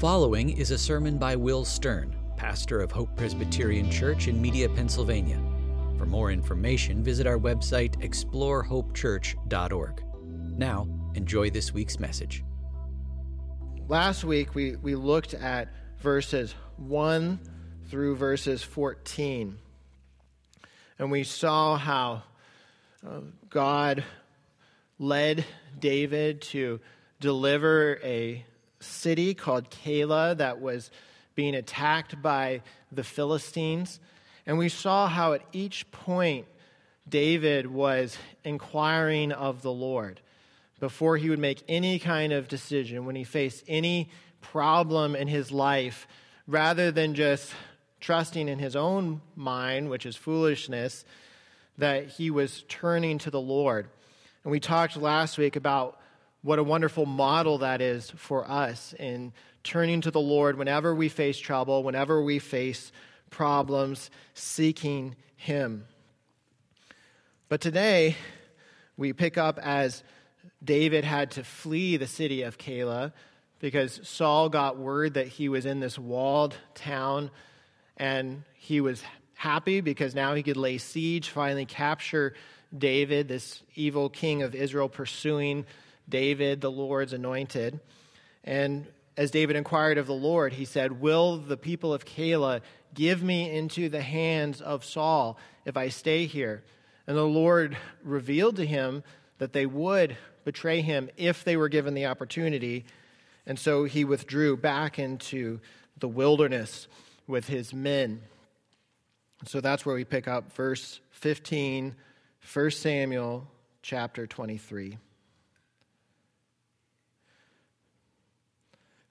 following is a sermon by Will Stern, pastor of Hope Presbyterian Church in Media, Pennsylvania. For more information, visit our website explorehopechurch.org. Now, enjoy this week's message. Last week, we, we looked at verses 1 through verses 14. And we saw how uh, God led David to deliver a city called Keilah that was being attacked by the Philistines. And we saw how at each point David was inquiring of the Lord before he would make any kind of decision, when he faced any problem in his life, rather than just trusting in his own mind, which is foolishness, that he was turning to the Lord. And we talked last week about what a wonderful model that is for us in turning to the Lord whenever we face trouble, whenever we face problems, seeking Him. But today, we pick up as David had to flee the city of Keilah because Saul got word that he was in this walled town and he was happy because now he could lay siege, finally capture David, this evil king of Israel, pursuing David, the Lord's anointed. And as David inquired of the Lord, he said, Will the people of Keilah give me into the hands of Saul if I stay here? And the Lord revealed to him that they would betray him if they were given the opportunity. And so he withdrew back into the wilderness with his men. So that's where we pick up verse 15, 1 Samuel chapter 23.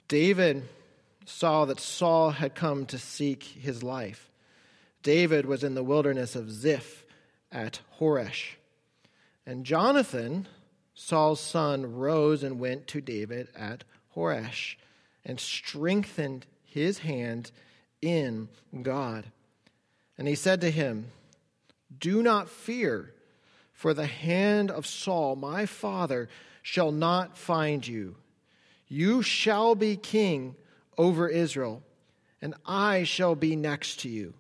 David saw that Saul had come to seek his life. David was in the wilderness of Ziph at Horesh. And Jonathan, Saul's son, rose and went to David at Horesh and strengthened his hand in God. And he said to him, Do not fear, for the hand of Saul, my father, shall not find you you shall be king over Israel, and I shall be next to you.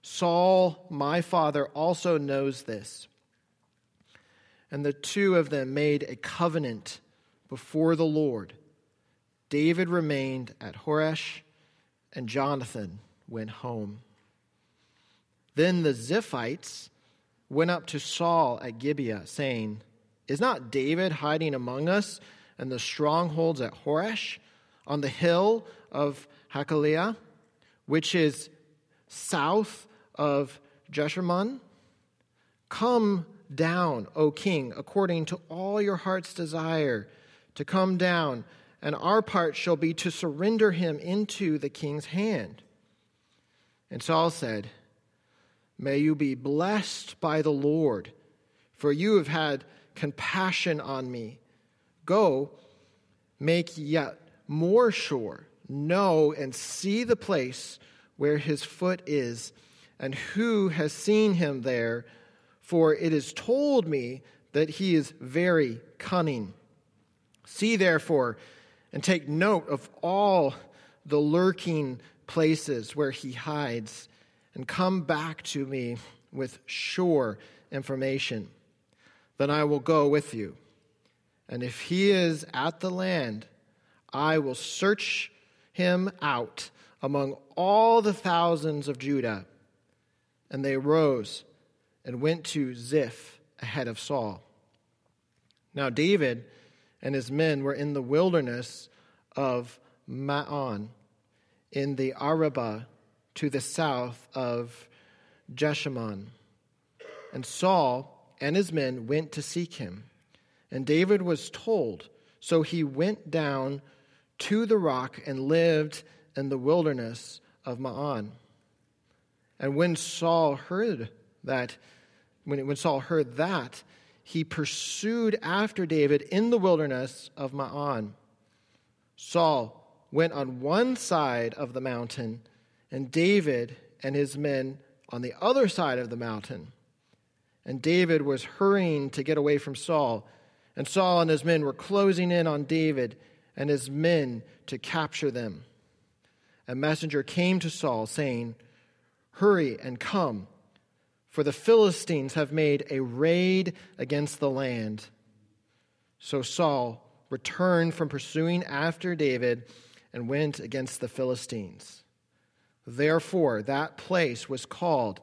Saul, my father, also knows this. And the two of them made a covenant before the Lord. David remained at Horesh, and Jonathan went home. Then the Ziphites went up to Saul at Gibeah, saying, Is not David hiding among us? And the strongholds at Horesh on the hill of Hachilah, which is south of Jeshimon. Come down, O king, according to all your heart's desire, to come down, and our part shall be to surrender him into the king's hand. And Saul said, May you be blessed by the Lord, for you have had compassion on me Go, make yet more sure, know and see the place where his foot is, and who has seen him there, for it is told me that he is very cunning. See therefore, and take note of all the lurking places where he hides, and come back to me with sure information. Then I will go with you. And if he is at the land, I will search him out among all the thousands of Judah. And they rose and went to Ziph ahead of Saul. Now David and his men were in the wilderness of Maon, in the Arabah to the south of Jeshimon. And Saul and his men went to seek him. And David was told, so he went down to the rock and lived in the wilderness of Maon. And when Saul heard that, when, when Saul heard that, he pursued after David in the wilderness of Maon. Saul went on one side of the mountain, and David and his men on the other side of the mountain. And David was hurrying to get away from Saul and Saul and his men were closing in on David and his men to capture them. a messenger came to Saul, saying, Hurry and come, for the Philistines have made a raid against the land. So Saul returned from pursuing after David and went against the Philistines. Therefore, that place was called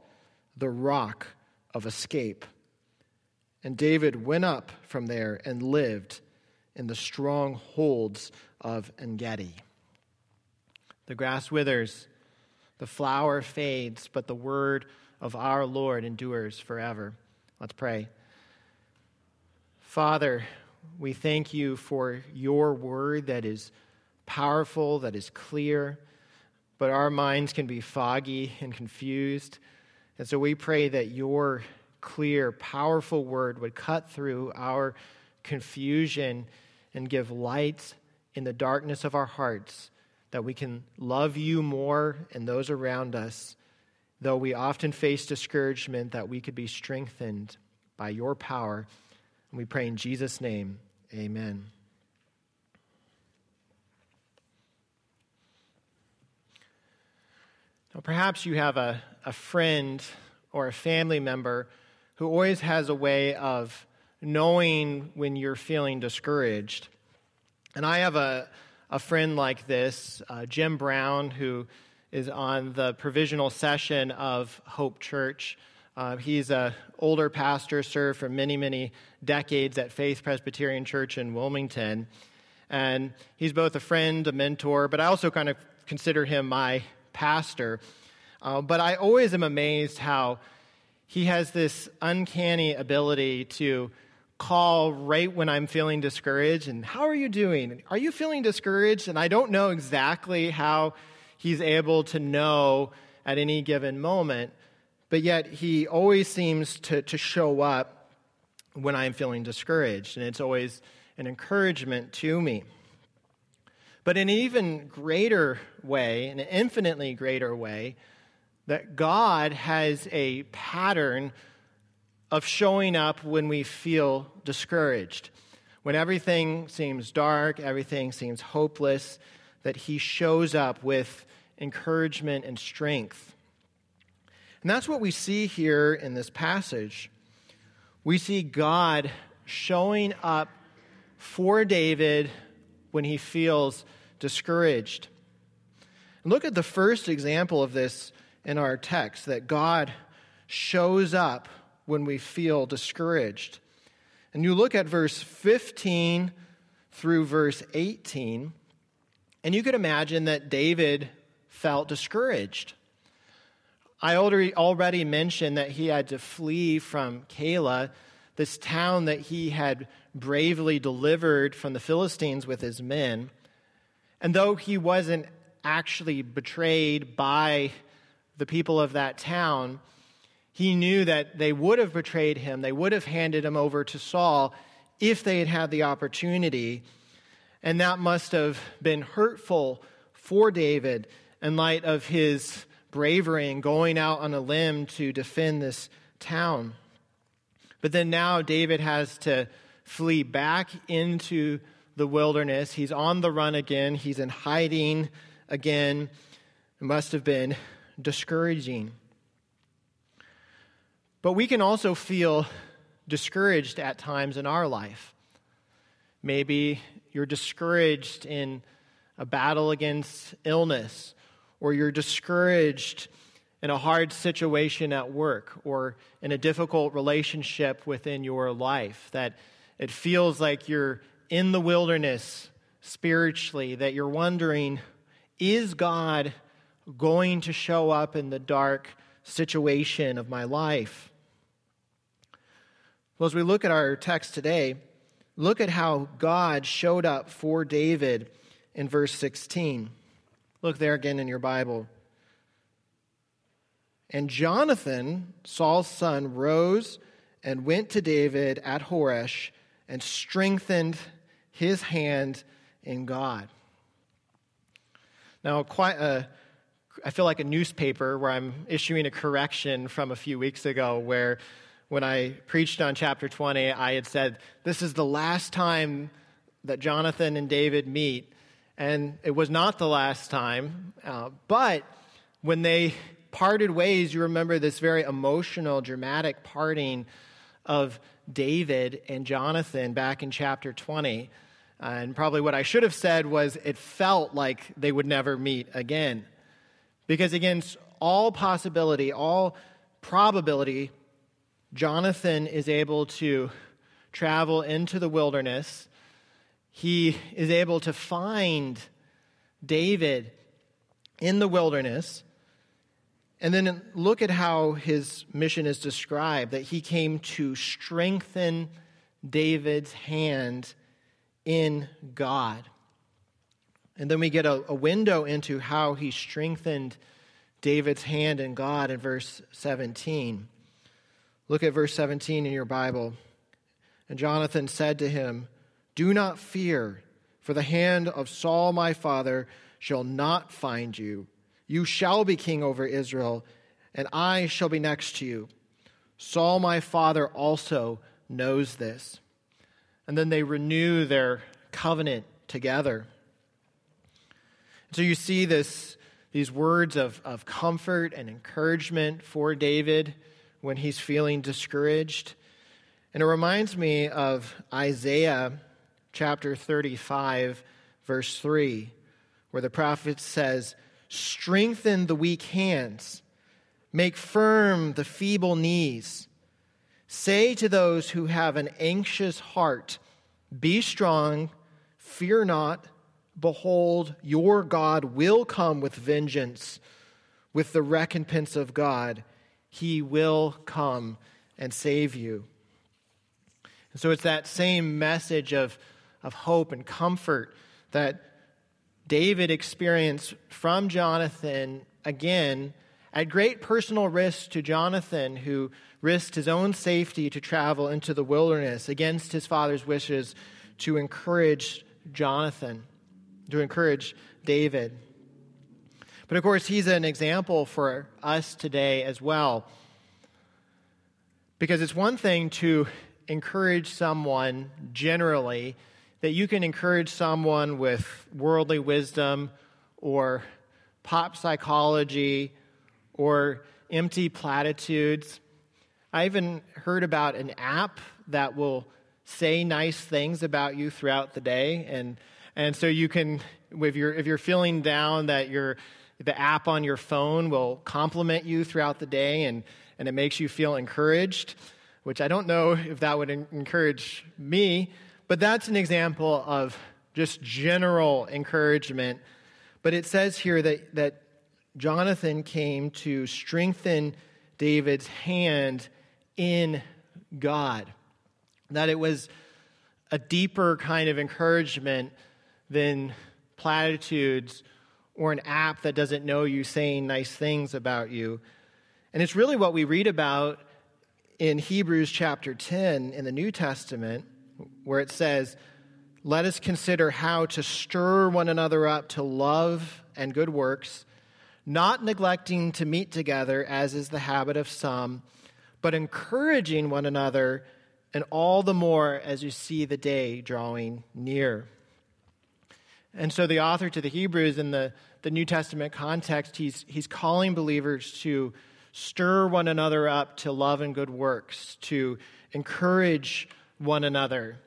the Rock of Escape. And David went up from there and lived in the strongholds of Engedi. The grass withers, the flower fades, but the word of our Lord endures forever. Let's pray. Father, we thank you for your word that is powerful, that is clear, but our minds can be foggy and confused. And so we pray that your clear, powerful word would cut through our confusion and give light in the darkness of our hearts, that we can love you more and those around us, though we often face discouragement, that we could be strengthened by your power. And we pray in Jesus' name, amen. Now, perhaps you have a, a friend or a family member who always has a way of knowing when you're feeling discouraged. And I have a, a friend like this, uh, Jim Brown, who is on the provisional session of Hope Church. Uh, he's an older pastor, served for many, many decades at Faith Presbyterian Church in Wilmington. And he's both a friend, a mentor, but I also kind of consider him my pastor. Uh, but I always am amazed how he has this uncanny ability to call right when I'm feeling discouraged and how are you doing? Are you feeling discouraged? And I don't know exactly how he's able to know at any given moment, but yet he always seems to, to show up when I'm feeling discouraged. And it's always an encouragement to me. But in an even greater way, an infinitely greater way, that God has a pattern of showing up when we feel discouraged. When everything seems dark, everything seems hopeless, that He shows up with encouragement and strength. And that's what we see here in this passage. We see God showing up for David when he feels discouraged. Look at the first example of this in our text that God shows up when we feel discouraged. And you look at verse 15 through verse 18, and you could imagine that David felt discouraged. I already, mentioned that he had to flee from Keilah, this town that he had bravely delivered from the Philistines with his men. And though he wasn't actually betrayed by the people of that town, he knew that they would have betrayed him, they would have handed him over to Saul if they had had the opportunity. And that must have been hurtful for David in light of his bravery and going out on a limb to defend this town. But then now David has to flee back into the wilderness. He's on the run again, he's in hiding again. It must have been discouraging. But we can also feel discouraged at times in our life. Maybe you're discouraged in a battle against illness, or you're discouraged in a hard situation at work, or in a difficult relationship within your life, that it feels like you're in the wilderness spiritually, that you're wondering, is God going to show up in the dark situation of my life? Well, as we look at our text today, look at how God showed up for David in verse 16. Look there again in your Bible. And Jonathan, Saul's son, rose and went to David at Horesh and strengthened his hand in God. Now, quite a, I feel like a newspaper where I'm issuing a correction from a few weeks ago where when I preached on chapter 20, I had said, This is the last time that Jonathan and David meet. and it was not the last time. Uh, but when they parted ways, you remember this very emotional, dramatic parting of David and Jonathan back in chapter 20. Uh, and probably what I should have said was it felt like they would never meet again. Because against all possibility, all probability, Jonathan is able to travel into the wilderness. He is able to find David in the wilderness. And then look at how his mission is described that he came to strengthen David's hand in God. And then we get a, a, window into how he strengthened David's hand in God in verse 17. Look at verse 17 in your Bible. And Jonathan said to him, Do not fear, for the hand of Saul my father shall not find you. You shall be king over Israel, and I shall be next to you. Saul my father also knows this. And then they renew their covenant together. So you see this, these words of, of comfort and encouragement for David when he's feeling discouraged. And it reminds me of Isaiah chapter 35, verse 3, where the prophet says, Strengthen the weak hands, make firm the feeble knees. Say to those who have an anxious heart, Be strong, fear not. Behold, your God will come with vengeance, with the recompense of God. He will come and save you. And so it's that same message of, of hope and comfort that David experienced from Jonathan again at great personal risk to Jonathan, who risked his own safety to travel into the wilderness against his father's wishes to encourage Jonathan, to encourage David. But of course, he's an example for us today as well. Because it's one thing to encourage someone generally, that you can encourage someone with worldly wisdom or pop psychology or empty platitudes. I even heard about an app that will say nice things about you throughout the day and and so you can if you're if you're feeling down that your the app on your phone will compliment you throughout the day and and it makes you feel encouraged which I don't know if that would encourage me, but that's an example of just general encouragement. But it says here that, that Jonathan came to strengthen David's hand in God, that it was a deeper kind of encouragement than platitudes or an app that doesn't know you saying nice things about you. And it's really what we read about in Hebrews chapter 10 in the New Testament, where it says, Let us consider how to stir one another up to love and good works, not neglecting to meet together, as is the habit of some, but encouraging one another, and all the more as you see the day drawing near. And so the author to the Hebrews in the, the New Testament context, he's, he's calling believers to stir one another up to love and good works, to encourage one another.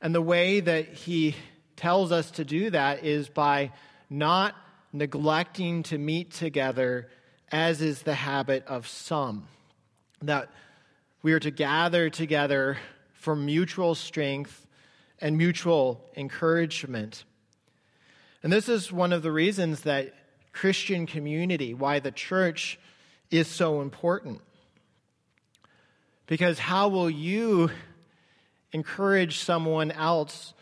And the way that he tells us to do that is by not neglecting to meet together, as is the habit of some. That we are to gather together for mutual strength and mutual encouragement. And this is one of the reasons that Christian community, why the church is so important. Because how will you encourage someone else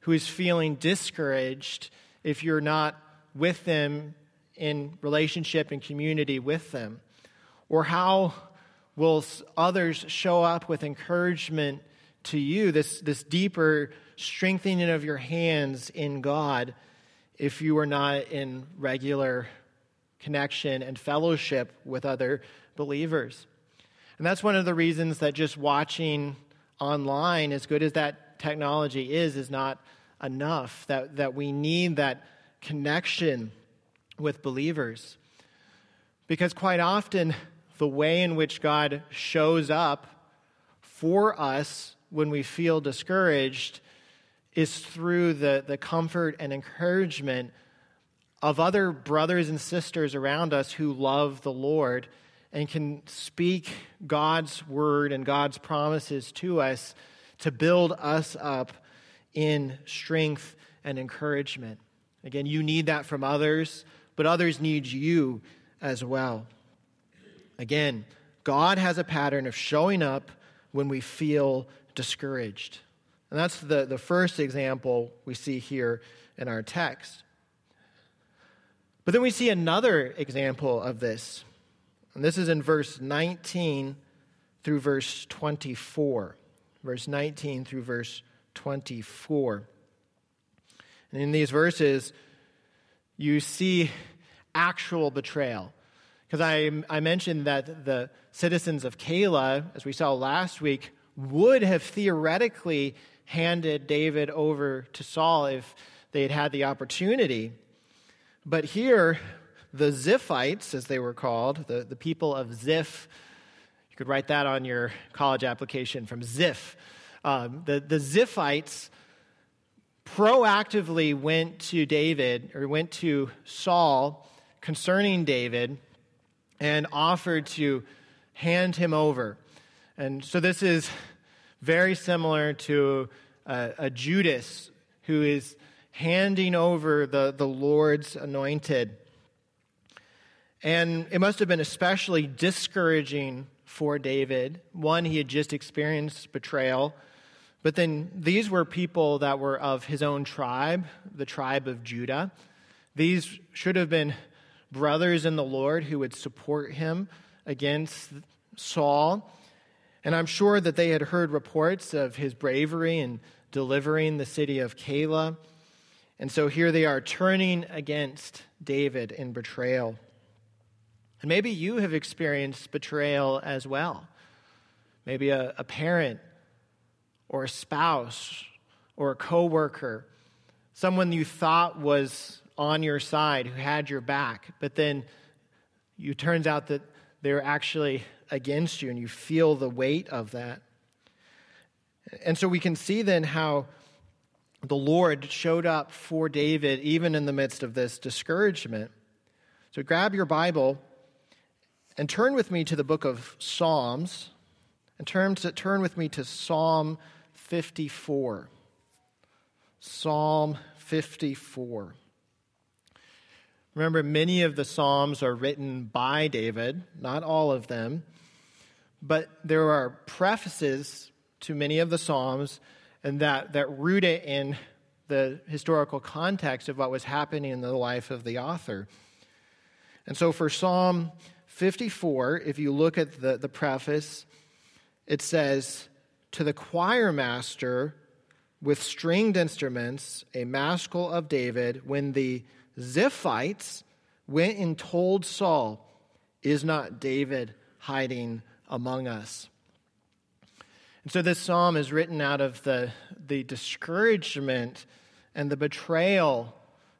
who is feeling discouraged if you're not with them in relationship and community with them? Or how will others show up with encouragement to you, this, this deeper strengthening of your hands in God, if you are not in regular connection and fellowship with other believers. And that's one of the reasons that just watching online, as good as that technology is, is not enough. That, that we need that connection with believers. Because quite often, the way in which God shows up for us when we feel discouraged is through the, the comfort and encouragement of other brothers and sisters around us who love the Lord and can speak God's word and God's promises to us to build us up in strength and encouragement. Again, you need that from others, but others need you as well. Again, God has a pattern of showing up when we feel discouraged. And that's the, the first example we see here in our text. But then we see another example of this. And this is in verse 19 through verse 24. Verse 19 through verse 24. And in these verses, you see actual betrayal. Because I, I mentioned that the citizens of Keilah, as we saw last week, would have theoretically handed David over to Saul if they had had the opportunity. But here, the Ziphites, as they were called, the, the people of Ziph, you could write that on your college application from Ziph. Um, the, the Ziphites proactively went to David, or went to Saul concerning David, and offered to hand him over. And so this is very similar to a, a Judas who is handing over the, the Lord's anointed. And it must have been especially discouraging for David. One, he had just experienced betrayal. But then these were people that were of his own tribe, the tribe of Judah. These should have been brothers in the Lord who would support him against Saul. And I'm sure that they had heard reports of his bravery in delivering the city of Keilah. And so here they are turning against David in betrayal. And maybe you have experienced betrayal as well. Maybe a, a parent or a spouse or a coworker, someone you thought was on your side who had your back, but then it turns out that they're actually against you and you feel the weight of that. And so we can see then how the Lord showed up for David even in the midst of this discouragement. So grab your Bible and turn with me to the book of Psalms and turn, to, turn with me to Psalm 54. Psalm 54. Remember, many of the Psalms are written by David, not all of them, but there are prefaces to many of the Psalms and that, that root it in the historical context of what was happening in the life of the author. And so for Psalm 54, if you look at the, the preface, it says, To the choir master with stringed instruments, a maskil of David, when the Ziphites went and told Saul, Is not David hiding among us? And so this psalm is written out of the, the discouragement and the betrayal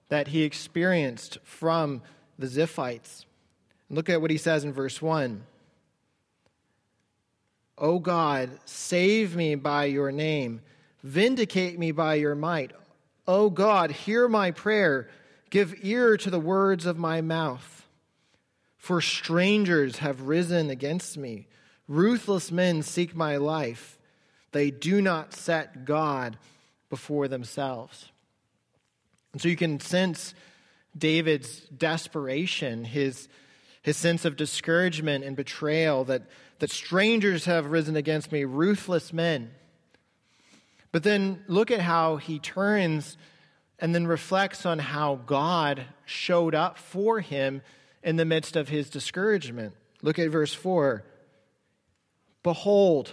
that he experienced from the Ziphites. Look at what he says in verse 1. O God, save me by your name, vindicate me by your might. O God, hear my prayer Give ear to the words of my mouth. For strangers have risen against me. Ruthless men seek my life. They do not set God before themselves. And so you can sense David's desperation, his, his sense of discouragement and betrayal that, that strangers have risen against me, ruthless men. But then look at how he turns and then reflects on how God showed up for him in the midst of his discouragement. Look at verse 4. Behold,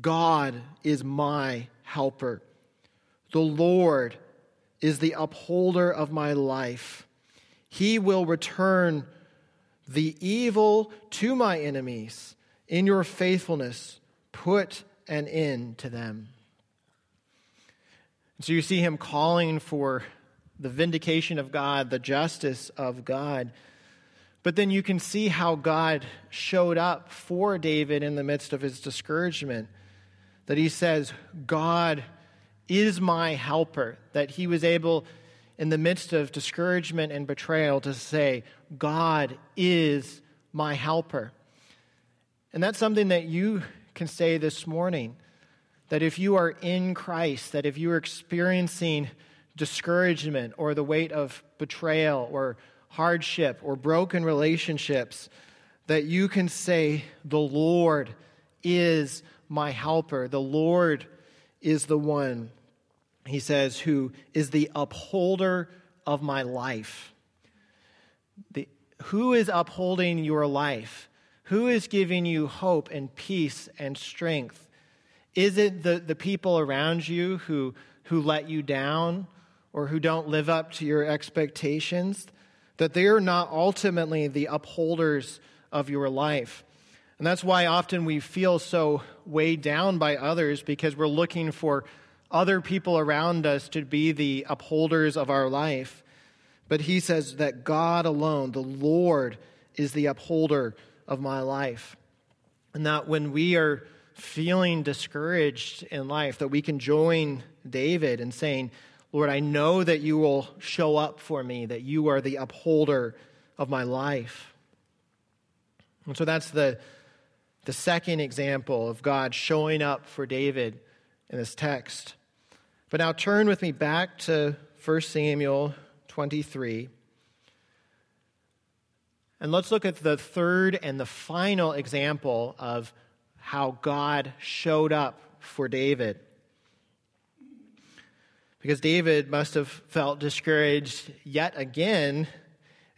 God is my helper. The Lord is the upholder of my life. He will return the evil to my enemies. In your faithfulness, put an end to them. So you see him calling for the vindication of God, the justice of God. But then you can see how God showed up for David in the midst of his discouragement. That he says, God is my helper. That he was able, in the midst of discouragement and betrayal, to say, God is my helper. And that's something that you can say this morning. That if you are in Christ, that if you are experiencing discouragement or the weight of betrayal or hardship or broken relationships, that you can say, The Lord is my helper. The Lord is the one, he says, who is the upholder of my life. The, who is upholding your life? Who is giving you hope and peace and strength? Is it the, the people around you who, who let you down or who don't live up to your expectations? That they are not ultimately the upholders of your life. And that's why often we feel so weighed down by others because we're looking for other people around us to be the upholders of our life. But he says that God alone, the Lord, is the upholder of my life. And that when we are feeling discouraged in life, that we can join David in saying, Lord, I know that you will show up for me, that you are the upholder of my life. And so that's the, the second example of God showing up for David in this text. But now turn with me back to 1 Samuel 23. And let's look at the third and the final example of how God showed up for David. Because David must have felt discouraged yet again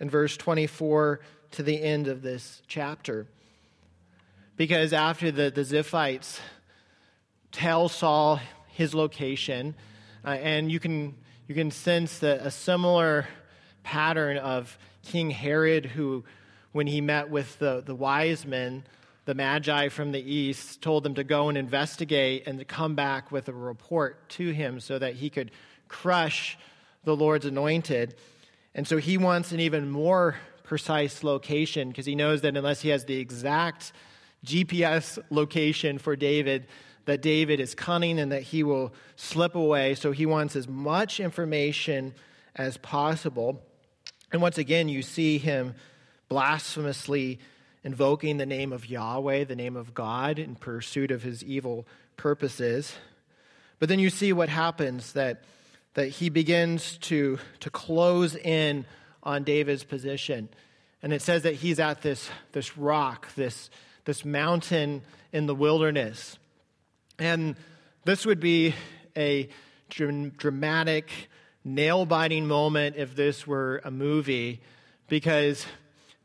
in verse 24 to the end of this chapter. Because after the, the Ziphites tell Saul his location, uh, and you can, you can sense that a similar pattern of King Herod, who, when he met with the, the wise men, the Magi from the east, told them to go and investigate and to come back with a report to him so that he could crush the Lord's anointed. And so he wants an even more precise location because he knows that unless he has the exact GPS location for David, that David is cunning and that he will slip away. So he wants as much information as possible. And once again, you see him blasphemously invoking the name of Yahweh, the name of God, in pursuit of his evil purposes. But then you see what happens that, that he begins to, to close in on David's position. And it says that he's at this, this rock, this, this mountain in the wilderness. And this would be a dramatic, nail biting moment if this were a movie, because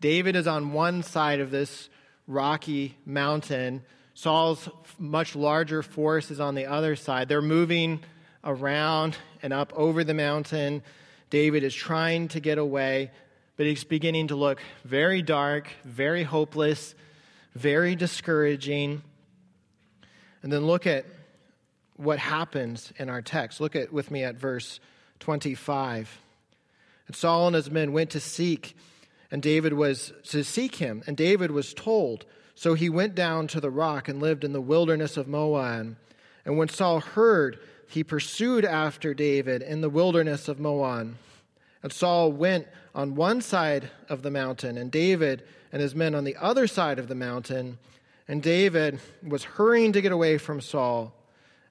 David is on one side of this rocky mountain. Saul's much larger force is on the other side. They're moving around and up over the mountain. David is trying to get away, but it's beginning to look very dark, very hopeless, very discouraging. And then look at what happens in our text. Look at with me at verse 25. And Saul and his men went to seek, and David was to seek him, and David was told. So he went down to the rock and lived in the wilderness of Moab. And when Saul heard, he pursued after David in the wilderness of Moab. And Saul went on one side of the mountain, and David and his men on the other side of the mountain. And David was hurrying to get away from Saul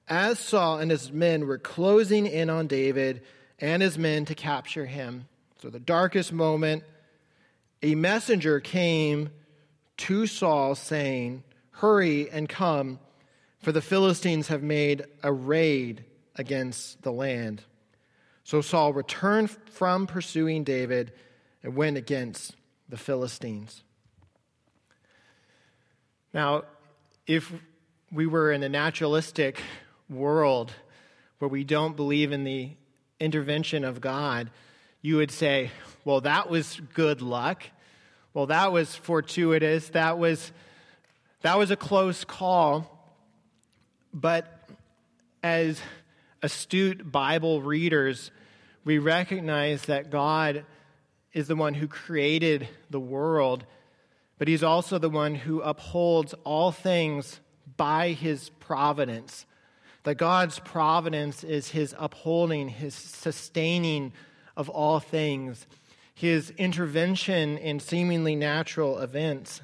as Saul and his men were closing in on David and his men to capture him. So, the darkest moment, a messenger came to Saul saying, Hurry and come, for the Philistines have made a raid against the land. So Saul returned from pursuing David and went against the Philistines. Now, if we were in a naturalistic world where we don't believe in the intervention of God, you would say, well, that was good luck. Well, that was fortuitous. That was, that was a close call. But as astute Bible readers, we recognize that God is the one who created the world, but He's also the one who upholds all things by His providence. That God's providence is His upholding, His sustaining of all things, His intervention in seemingly natural events.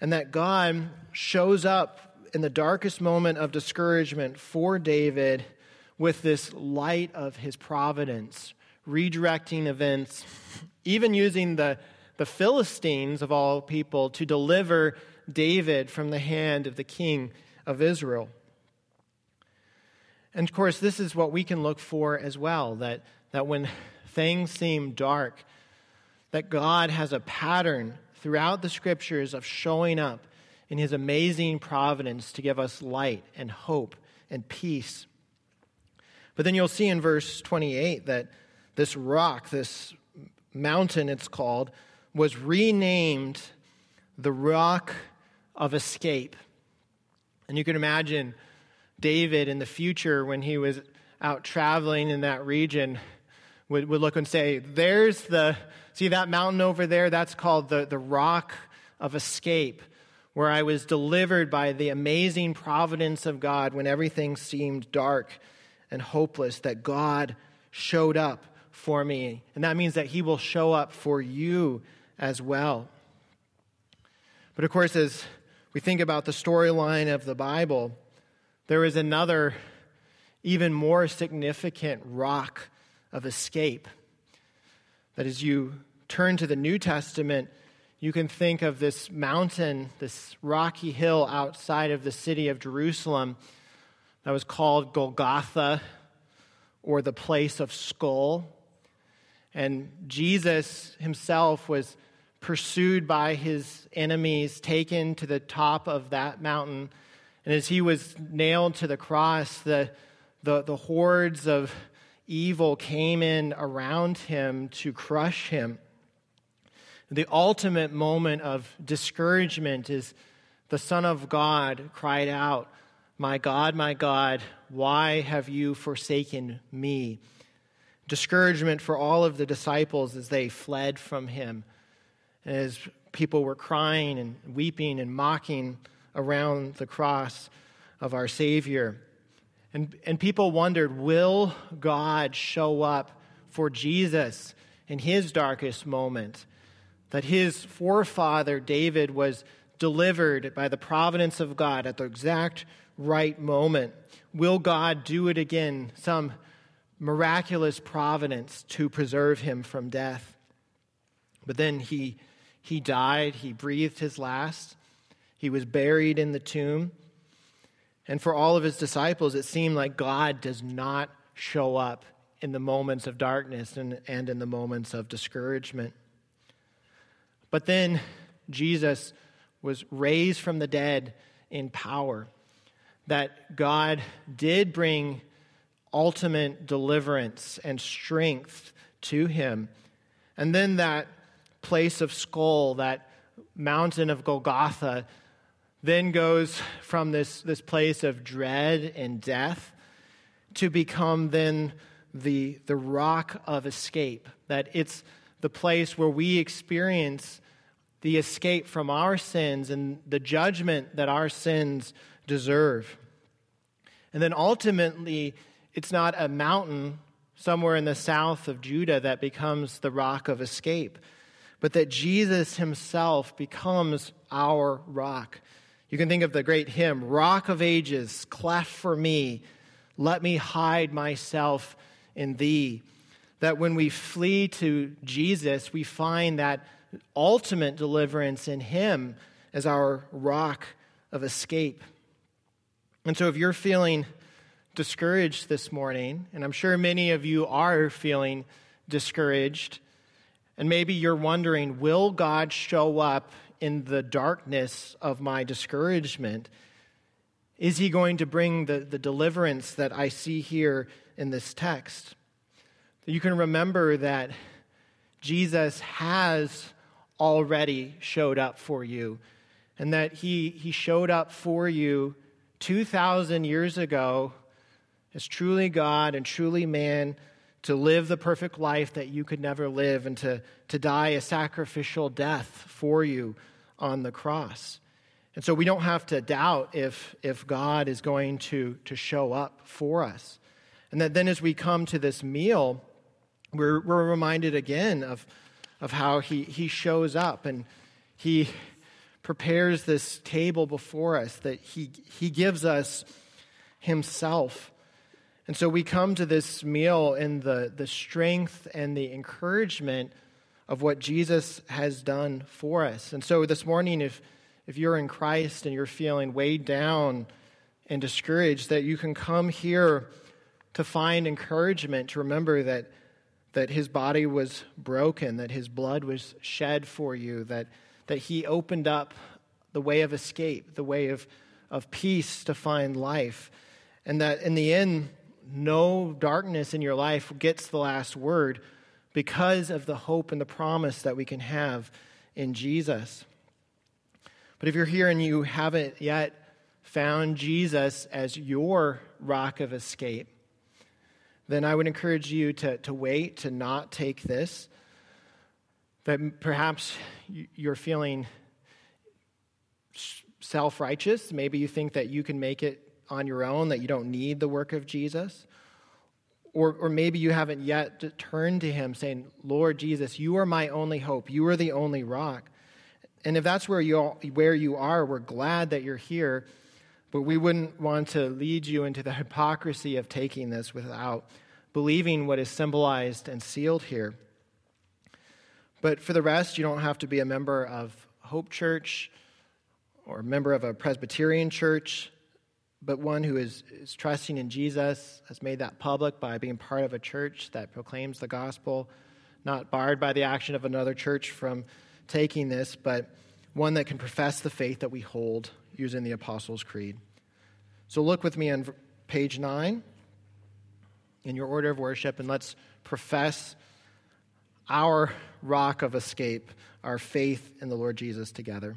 And that God shows up in the darkest moment of discouragement for David with this light of his providence, redirecting events, even using the, the Philistines of all people to deliver David from the hand of the king of Israel. And of course, this is what we can look for as well that, that when things seem dark, that God has a pattern throughout the scriptures of showing up in his amazing providence to give us light and hope and peace. But then you'll see in verse 28 that this rock, this mountain it's called, was renamed the rock of escape. And you can imagine David in the future when he was out traveling in that region would, would look and say, There's the, see that mountain over there? That's called the, the rock of escape, where I was delivered by the amazing providence of God when everything seemed dark and hopeless, that God showed up for me. And that means that He will show up for you as well. But of course, as we think about the storyline of the Bible, there is another, even more significant rock of escape. That as you turn to the New Testament, you can think of this mountain, this rocky hill outside of the city of Jerusalem that was called Golgotha or the place of skull. And Jesus himself was pursued by his enemies, taken to the top of that mountain. And as he was nailed to the cross, the, the, the hordes of evil came in around him to crush him. The ultimate moment of discouragement is the Son of God cried out, My God, my God, why have you forsaken me? Discouragement for all of the disciples as they fled from him, as people were crying and weeping and mocking around the cross of our Savior. And, and people wondered will God show up for Jesus in his darkest moment? That his forefather David was delivered by the providence of God at the exact right moment. Will God do it again? Some miraculous providence to preserve him from death. But then he, he died, he breathed his last, he was buried in the tomb. And for all of his disciples, it seemed like God does not show up in the moments of darkness and, and in the moments of discouragement. But then Jesus was raised from the dead in power, that God did bring ultimate deliverance and strength to him. And then that place of skull, that mountain of Golgotha, then goes from this, this place of dread and death to become then the, the rock of escape. That it's the place where we experience the escape from our sins and the judgment that our sins deserve. And then ultimately, it's not a mountain somewhere in the south of Judah that becomes the rock of escape, but that Jesus himself becomes our rock. You can think of the great hymn, Rock of Ages, cleft for me, let me hide myself in thee. That when we flee to Jesus, we find that ultimate deliverance in him as our rock of escape. And so if you're feeling discouraged this morning, and I'm sure many of you are feeling discouraged, and maybe you're wondering, will God show up in the darkness of my discouragement? Is he going to bring the, the deliverance that I see here in this text? You can remember that Jesus has already showed up for you, and that he, he showed up for you 2,000 years ago as truly God and truly man to live the perfect life that you could never live and to, to die a sacrificial death for you on the cross. And so we don't have to doubt if, if God is going to, to show up for us. And that then as we come to this meal, we're, we're reminded again of, of how he, he shows up and he prepares this table before us, that he, he gives us himself. And so we come to this meal in the, the strength and the encouragement of what Jesus has done for us. And so this morning, if, if you're in Christ and you're feeling weighed down and discouraged, that you can come here to find encouragement, to remember that, that his body was broken, that his blood was shed for you, that, that he opened up the way of escape, the way of, of peace to find life, and that in the end, no darkness in your life gets the last word because of the hope and the promise that we can have in Jesus. But if you're here and you haven't yet found Jesus as your rock of escape, then I would encourage you to, to wait, to not take this. That perhaps you're feeling self righteous. Maybe you think that you can make it on your own, that you don't need the work of Jesus. Or, or maybe you haven't yet turned to Him saying, Lord Jesus, you are my only hope. You are the only rock. And if that's where you, where you are, we're glad that you're here, but we wouldn't want to lead you into the hypocrisy of taking this without believing what is symbolized and sealed here. But for the rest, you don't have to be a member of Hope Church or a member of a Presbyterian church but one who is, is trusting in Jesus, has made that public by being part of a church that proclaims the gospel, not barred by the action of another church from taking this, but one that can profess the faith that we hold using the Apostles' Creed. So look with me on page 9 in your order of worship, and let's profess our rock of escape, our faith in the Lord Jesus together.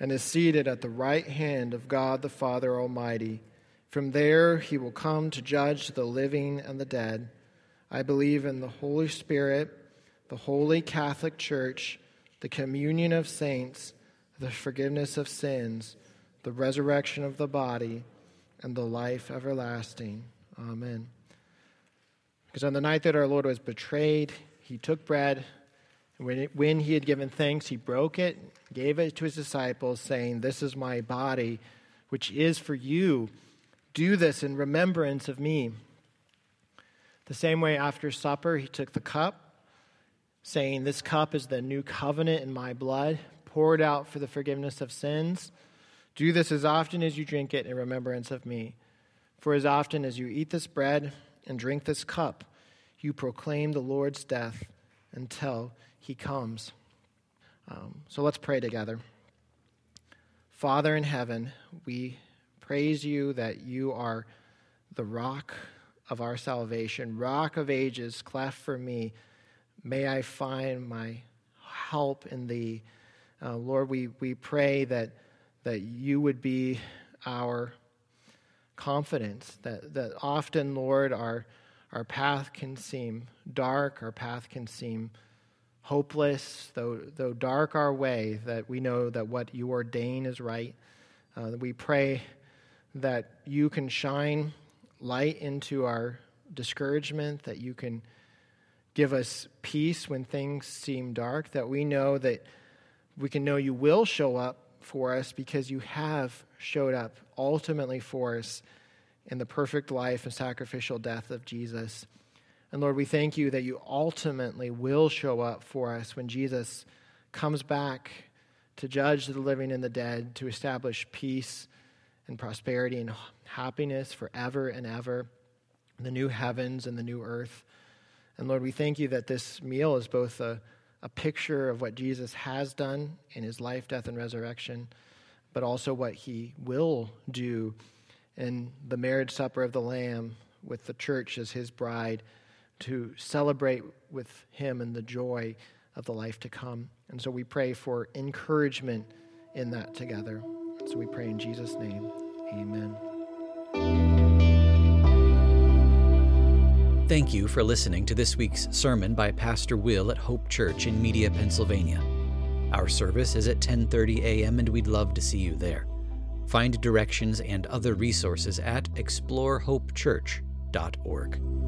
and is seated at the right hand of God the Father Almighty. From there he will come to judge the living and the dead. I believe in the Holy Spirit, the holy Catholic Church, the communion of saints, the forgiveness of sins, the resurrection of the body, and the life everlasting. Amen. Because on the night that our Lord was betrayed, he took bread. When, he had given thanks, he broke it, gave it to his disciples, saying, This is my body, which is for you. Do this in remembrance of me. The same way, after supper, he took the cup, saying, This cup is the new covenant in my blood, poured out for the forgiveness of sins. Do this as often as you drink it in remembrance of me. For as often as you eat this bread and drink this cup, you proclaim the Lord's death until he comes. Um, so let's pray together. Father in heaven, we praise you that you are the rock of our salvation, rock of ages, cleft for me. May I find my help in thee. Uh, Lord, we, we pray that, that you would be our confidence, that, that often, Lord, our, our path can seem dark, our path can seem hopeless, though, though dark our way, that we know that what you ordain is right. Uh, we pray that you can shine light into our discouragement, that you can give us peace when things seem dark, that we know that we can know you will show up for us because you have showed up ultimately for us in the perfect life and sacrificial death of Jesus. And Lord, we thank you that you ultimately will show up for us when Jesus comes back to judge the living and the dead, to establish peace and prosperity and happiness forever and ever, the new heavens and the new earth. And Lord, we thank you that this meal is both a, a picture of what Jesus has done in his life, death, and resurrection, but also what he will do in the marriage supper of the Lamb with the church as his bride to celebrate with him in the joy of the life to come. And so we pray for encouragement in that together. So we pray in Jesus' name. Amen. Thank you for listening to this week's sermon by Pastor Will at Hope Church in Media, Pennsylvania. Our service is at 10:30 a.m. and we'd love to see you there. Find directions and other resources at explorehopechurch.org.